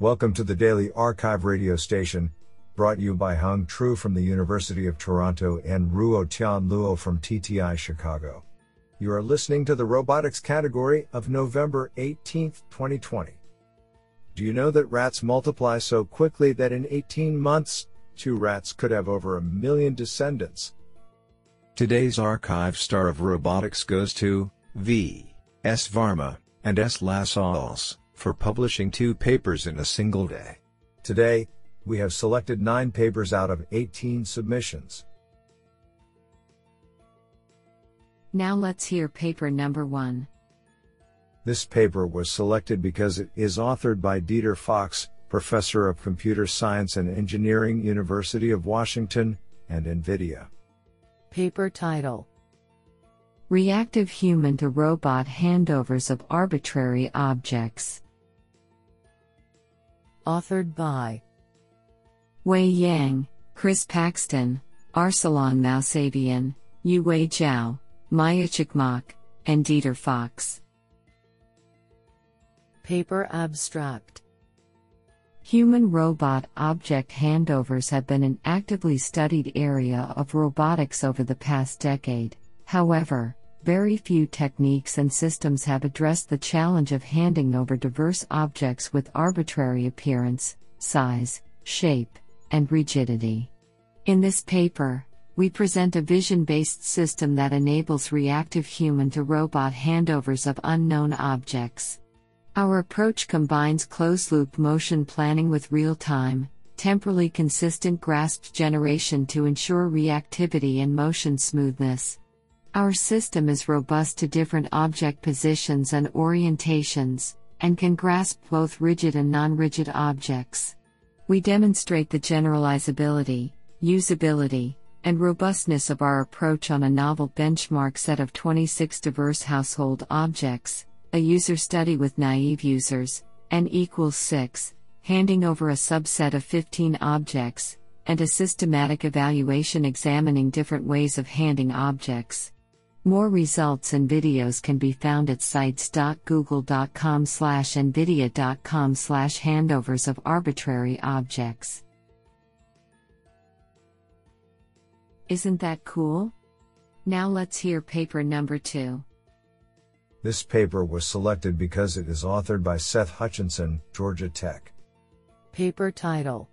Welcome to the Daily Archive radio station, brought you by Hung Tru from the University of Toronto and Ruo Tian Luo from TTI Chicago. You are listening to the robotics category of November 18, 2020. Do you know that rats multiply so quickly that in 18 months, two rats could have over a million descendants? Today's archive star of robotics goes to V. S. Varma and S. Lascelles for publishing two papers in a single day. Today, we have selected 9 papers out of 18 submissions. Now let's hear paper number 1. This paper was selected because it is authored by Dieter Fox, Professor of Computer Science and Engineering, University of Washington, and NVIDIA. Paper title Reactive Human to Robot Handovers of Arbitrary Objects. Authored by Wei Yang, Chris Paxton, Arsalan Mousavian, Yu-Wei Chao, Maya Cakmak, and Dieter Fox. Paper Abstract Human robot object handovers have been an actively studied area of robotics over the past decade. However, very few techniques and systems have addressed the challenge of handing over diverse objects with arbitrary appearance, size, shape, and rigidity. In this paper, we present a vision based system that enables reactive human to robot handovers of unknown objects. Our approach combines closed loop motion planning with real time, temporally consistent grasped generation to ensure reactivity and motion smoothness. Our system is robust to different object positions and orientations, and can grasp both rigid and non rigid objects. We demonstrate the generalizability, usability, and robustness of our approach on a novel benchmark set of 26 diverse household objects, a user study with naive users, n equals 6, handing over a subset of 15 objects, and a systematic evaluation examining different ways of handing objects. More results and videos can be found at sites.google.com slash nvidia.com slash handovers of arbitrary objects. Isn't that cool? Now let's hear paper number two. This paper was selected because it is authored by Seth Hutchinson, Georgia Tech. Paper title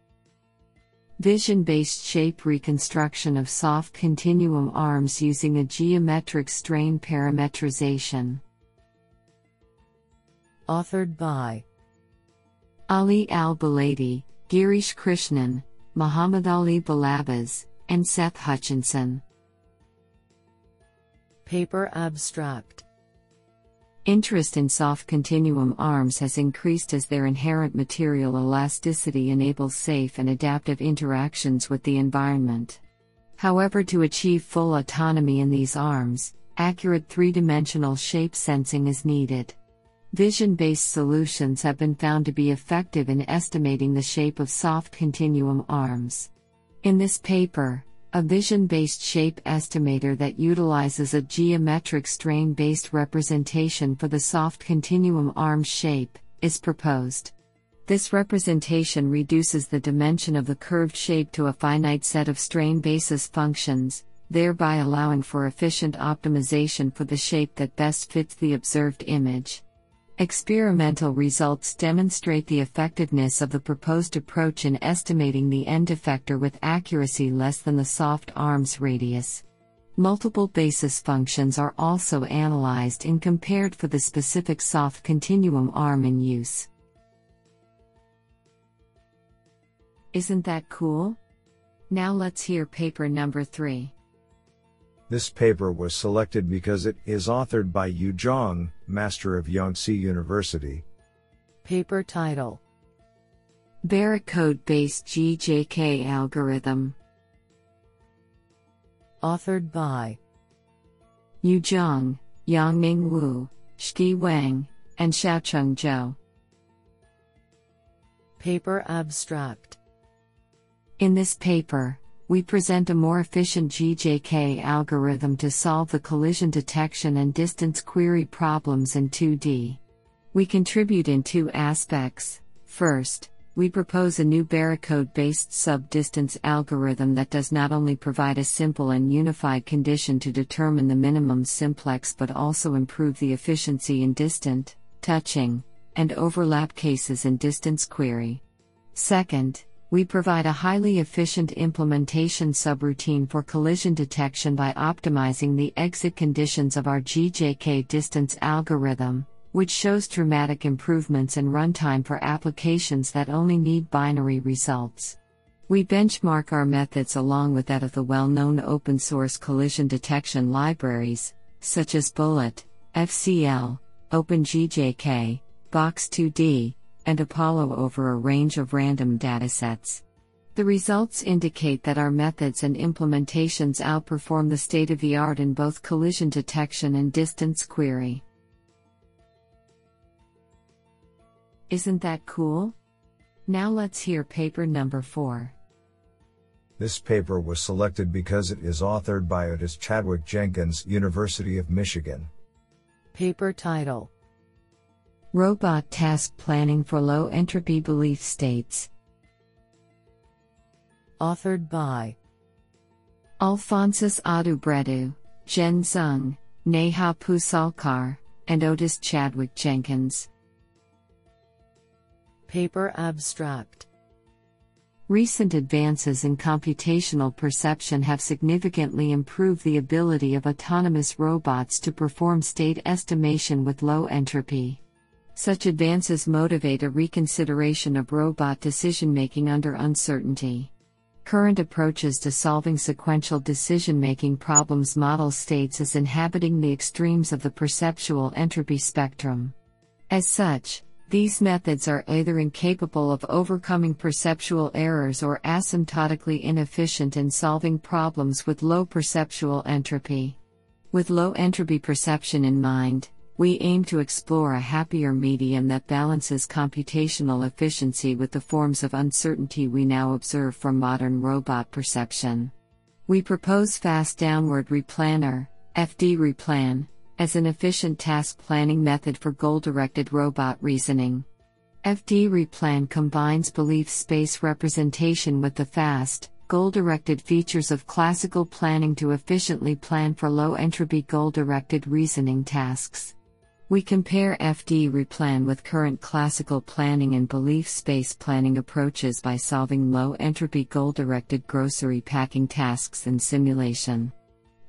Vision based shape reconstruction of soft continuum arms using a geometric strain parametrization. Authored by Ali Al Baladi, Girish Krishnan, Mohamed-Ali Belabbas, and Seth Hutchinson. Paper Abstract Interest in soft continuum arms has increased as their inherent material elasticity enables safe and adaptive interactions with the environment. However, to achieve full autonomy in these arms, accurate three dimensional shape sensing is needed. Vision based solutions have been found to be effective in estimating the shape of soft continuum arms. In this paper, a vision based shape estimator that utilizes a geometric strain based representation for the soft continuum arm shape, is proposed. This representation reduces the dimension of the curved shape to a finite set of strain basis functions, thereby allowing for efficient optimization for the shape that best fits the observed image. Experimental results demonstrate the effectiveness of the proposed approach in estimating the end effector with accuracy less than the soft arm's radius. Multiple basis functions are also analyzed and compared for the specific soft continuum arm in use. Isn't that cool? Now let's hear paper number 3. This paper was selected because it is authored by Yu Zhang, Master of Yonsei University. Paper title Barricode based GJK algorithm. Authored by Yu Zhang, Yangming Wu, Shqi Wang, and Xiaocheng Zhou. Paper abstract In this paper, we present a more efficient GJK algorithm to solve the collision detection and distance query problems in 2D. We contribute in two aspects. First, we propose a new barcode based sub distance algorithm that does not only provide a simple and unified condition to determine the minimum simplex but also improve the efficiency in distant, touching, and overlap cases in distance query. Second, we provide a highly efficient implementation subroutine for collision detection by optimizing the exit conditions of our GJK distance algorithm, which shows dramatic improvements in runtime for applications that only need binary results. We benchmark our methods along with that of the well known open source collision detection libraries, such as Bullet, FCL, OpenGJK, Box2D, and Apollo over a range of random datasets. The results indicate that our methods and implementations outperform the state of the art in both collision detection and distance query. Isn't that cool? Now let's hear paper number 4. This paper was selected because it is authored by Odest Chadwicke Jenkins, University of Michigan. Paper title Robot Task Planning for Low Entropy Belief States. Authored by Alphonsus Adubredu, Zhen Zeng, Neha Pusalkar, and Odest Chadwicke Jenkins. Paper Abstract Recent advances in computational perception have significantly improved the ability of autonomous robots to perform state estimation with low entropy. Such advances motivate a reconsideration of robot decision making under uncertainty. Current approaches to solving sequential decision making problems model states as inhabiting the extremes of the perceptual entropy spectrum. As such, these methods are either incapable of overcoming perceptual errors or asymptotically inefficient in solving problems with low perceptual entropy. With low entropy perception in mind, we aim to explore a happier medium that balances computational efficiency with the forms of uncertainty we now observe from modern robot perception. We propose Fast Downward Replanner, FD Replan, as an efficient task planning method for goal directed robot reasoning. FD Replan combines belief space representation with the fast, goal directed features of classical planning to efficiently plan for low entropy goal directed reasoning tasks. We compare FD replan with current classical planning and belief space planning approaches by solving low entropy goal directed grocery packing tasks in simulation.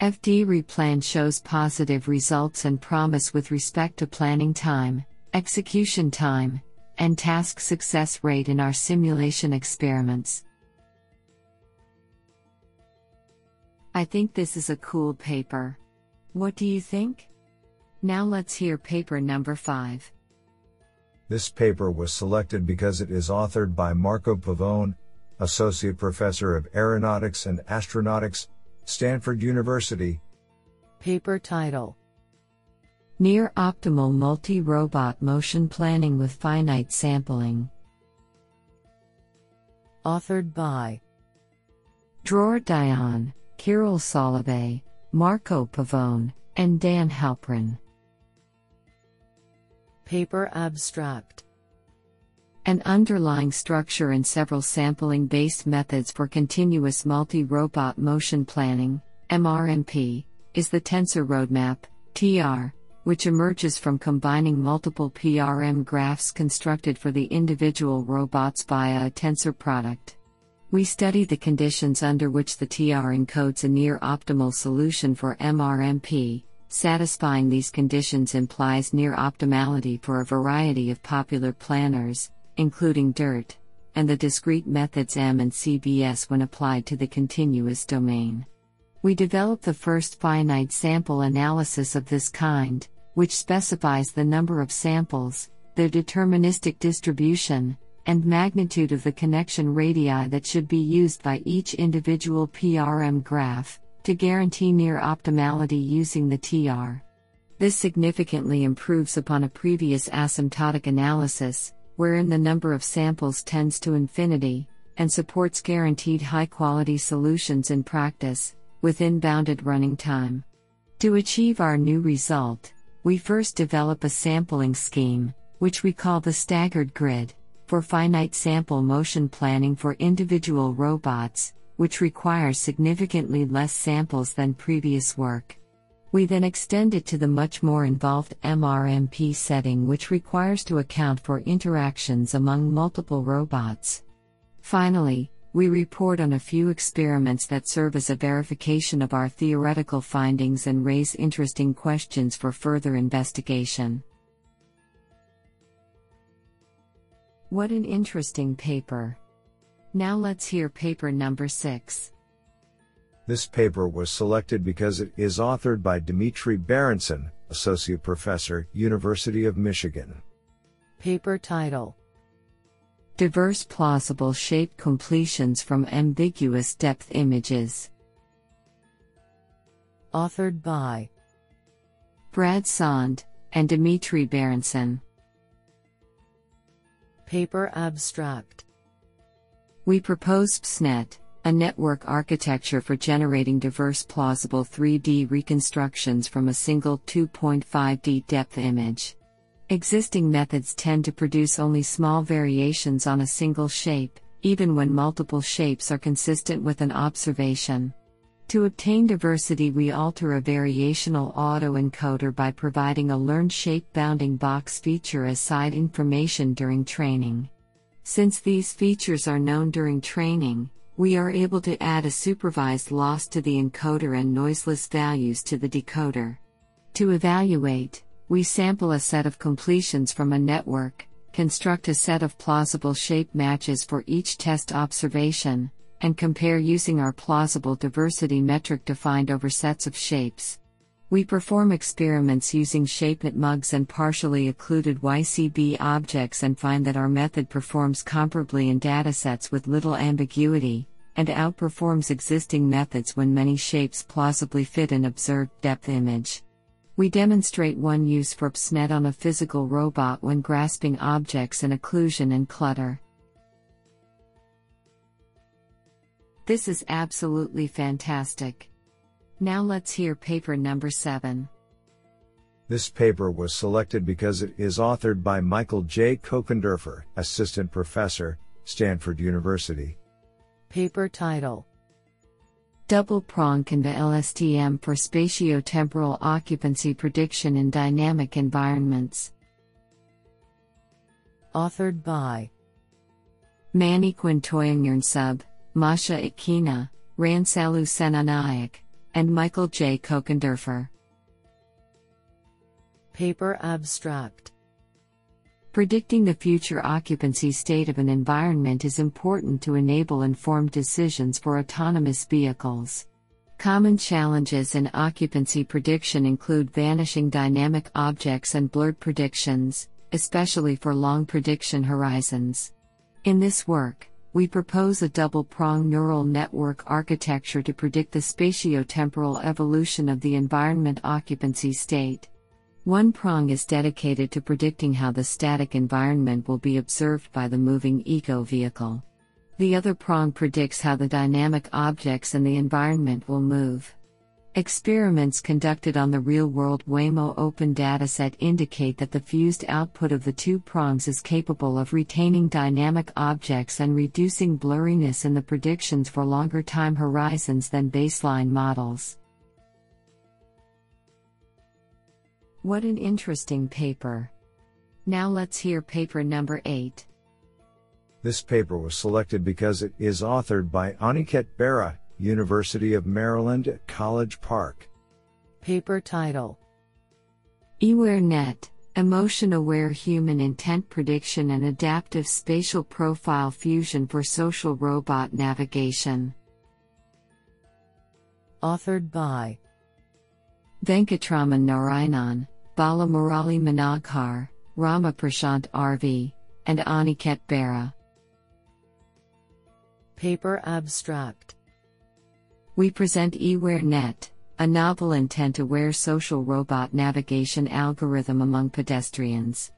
FD replan shows positive results and promise with respect to planning time, execution time, and task success rate in our simulation experiments. I think this is a cool paper. What do you think? Now let's hear paper number 5. This paper was selected because it is authored by Marco Pavone, Associate Professor of Aeronautics and Astronautics, Stanford University. Paper title Near Optimal Multi Robot Motion Planning with Finite Sampling. Authored by Dror Dayan, Kiril Solovey, Marco Pavone, and Dan Halperin. Paper Abstract An underlying structure in several sampling based methods for continuous multi robot motion planning, MRMP, is the Tensor Roadmap, TR, which emerges from combining multiple PRM graphs constructed for the individual robots via a tensor product. We study the conditions under which the TR encodes a near optimal solution for MRMP, Satisfying these conditions implies near optimality for a variety of popular planners, including DIRT, and the discrete methods M and CBS when applied to the continuous domain. We developed the first finite sample analysis of this kind, which specifies the number of samples, their deterministic distribution, and magnitude of the connection radii that should be used by each individual PRM graph, to guarantee near optimality using the TR. This significantly improves upon a previous asymptotic analysis, wherein the number of samples tends to infinity, and supports guaranteed high quality solutions in practice, within bounded running time. To achieve our new result, we first develop a sampling scheme, which we call the staggered grid, for finite sample motion planning for individual robots, which requires significantly less samples than previous work. We then extend it to the much more involved MRMP setting, which requires to account for interactions among multiple robots. Finally, we report on a few experiments that serve as a verification of our theoretical findings and raise interesting questions for further investigation. What an interesting paper! Now let's hear paper number 6. This paper was selected because it is authored by Dmitry Berenson, Associate Professor, University of Michigan. Paper title Diverse plausible shape completions from ambiguous depth images. Authored by Brad Saund and Dmitry Berenson. Paper Abstract We propose PSNet, a network architecture for generating diverse plausible 3D reconstructions from a single 2.5D depth image. Existing methods tend to produce only small variations on a single shape, even when multiple shapes are consistent with an observation. To obtain diversity, we alter a variational autoencoder by providing a learned shape bounding box feature as side information during training. Since these features are known during training, we are able to add a supervised loss to the encoder and noiseless values to the decoder. To evaluate, we sample a set of completions from a network, construct a set of plausible shape matches for each test observation, and compare using our plausible diversity metric defined over sets of shapes. We perform experiments using ShapeNet mugs and partially occluded YCB objects and find that our method performs comparably in datasets with little ambiguity, and outperforms existing methods when many shapes plausibly fit an observed depth image. We demonstrate one use for PSNet on a physical robot when grasping objects in occlusion and clutter. This is absolutely fantastic. Now let's hear paper number 7. This paper was selected because it is authored by Mykel J. Kochenderfer, Assistant Professor, Stanford University. Paper title Double prong ConvLSTM for spatiotemporal occupancy prediction in dynamic environments. Authored by Maneekwan Toyungyernsub, Masha Itkina, Ransalu Senanayake, and Mykel J. Kochenderfer. Paper Abstract Predicting the future occupancy state of an environment is important to enable informed decisions for autonomous vehicles. Common challenges in occupancy prediction include vanishing dynamic objects and blurred predictions, especially for long prediction horizons. In this work, we propose a double prong neural network architecture to predict the spatiotemporal evolution of the environment occupancy state. One prong is dedicated to predicting how the static environment will be observed by the moving ego vehicle. The other prong predicts how the dynamic objects in the environment will move. Experiments conducted on the real world Waymo open dataset indicate that the fused output of the two prongs is capable of retaining dynamic objects and reducing blurriness in the predictions for longer time horizons than baseline models. What an interesting paper. Now let's hear paper number 8. This paper was selected because it is authored by Aniket Bera, University of Maryland at College Park. Paper title EwareNet Emotion Aware Human Intent Prediction and Adaptive Spatial Profile Fusion for Social Robot Navigation. Authored by Venkatraman Narayanan, Bala Murali Manoghar, Rama Prashant RV, and Aniket Bera. Paper Abstract We present EwareNet, a novel intent aware social robot navigation algorithm among pedestrians.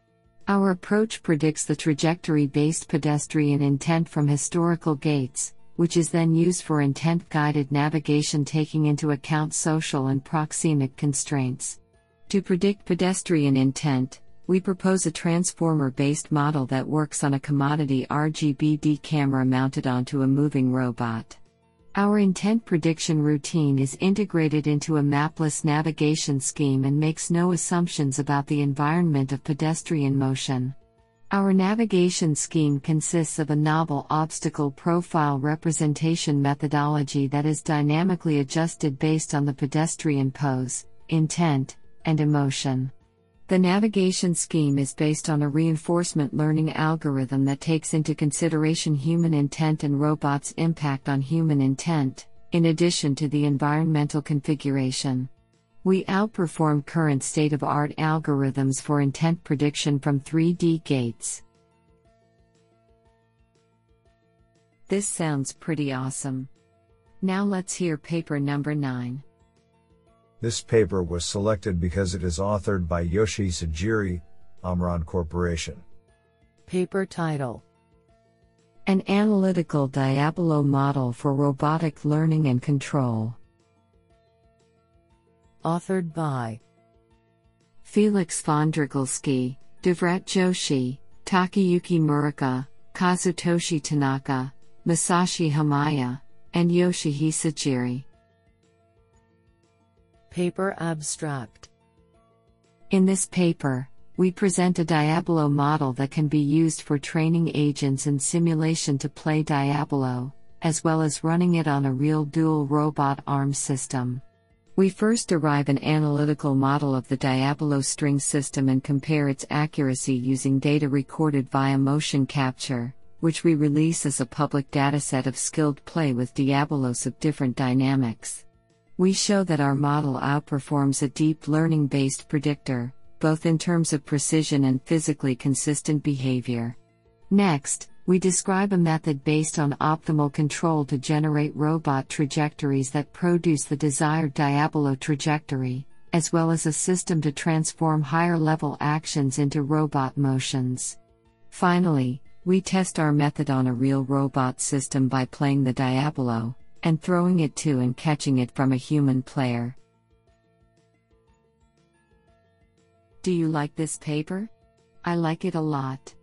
Our approach predicts the trajectory based pedestrian intent from historical gaits, which is then used for intent guided navigation taking into account social and proxemic constraints. To predict pedestrian intent, we propose a transformer based model that works on a commodity RGBD camera mounted onto a moving robot. Our intent prediction routine is integrated into a mapless navigation scheme and makes no assumptions about the environment of pedestrian motion. Our navigation scheme consists of a novel obstacle profile representation methodology that is dynamically adjusted based on the pedestrian pose, intent, and emotion. The navigation scheme is based on a reinforcement learning algorithm that takes into consideration human intent and robots' impact on human intent, in addition to the environmental configuration. We outperform current state of art algorithms for intent prediction from 3D gaits. This sounds pretty awesome. Now let's hear paper number 9. This paper was selected because it is authored by Yoshi Sajiri, Omron Corporation. Paper title An Analytical Diabolo Model for Robotic Learning and Control. Authored by Felix von Drigalski, Devrat Joshi, Takayuki Murooka, Kazutoshi Tanaka, Masashi Hamaya, and Yoshihisa Sajiri. Paper Abstract In this paper, we present a Diabolo model that can be used for training agents in simulation to play Diabolo, as well as running it on a real dual robot arm system. We first derive an analytical model of the Diabolo string system and compare its accuracy using data recorded via motion capture, which we release as a public dataset of skilled play with Diabolos of different dynamics. We show that our model outperforms a deep learning based predictor, both in terms of precision and physically consistent behavior. Next, we describe a method based on optimal control to generate robot trajectories that produce the desired Diabolo trajectory, as well as a system to transform higher level actions into robot motions. Finally, we test our method on a real robot system by playing the Diabolo, and throwing it to and catching it from a human player. Do you like this paper? I like it a lot.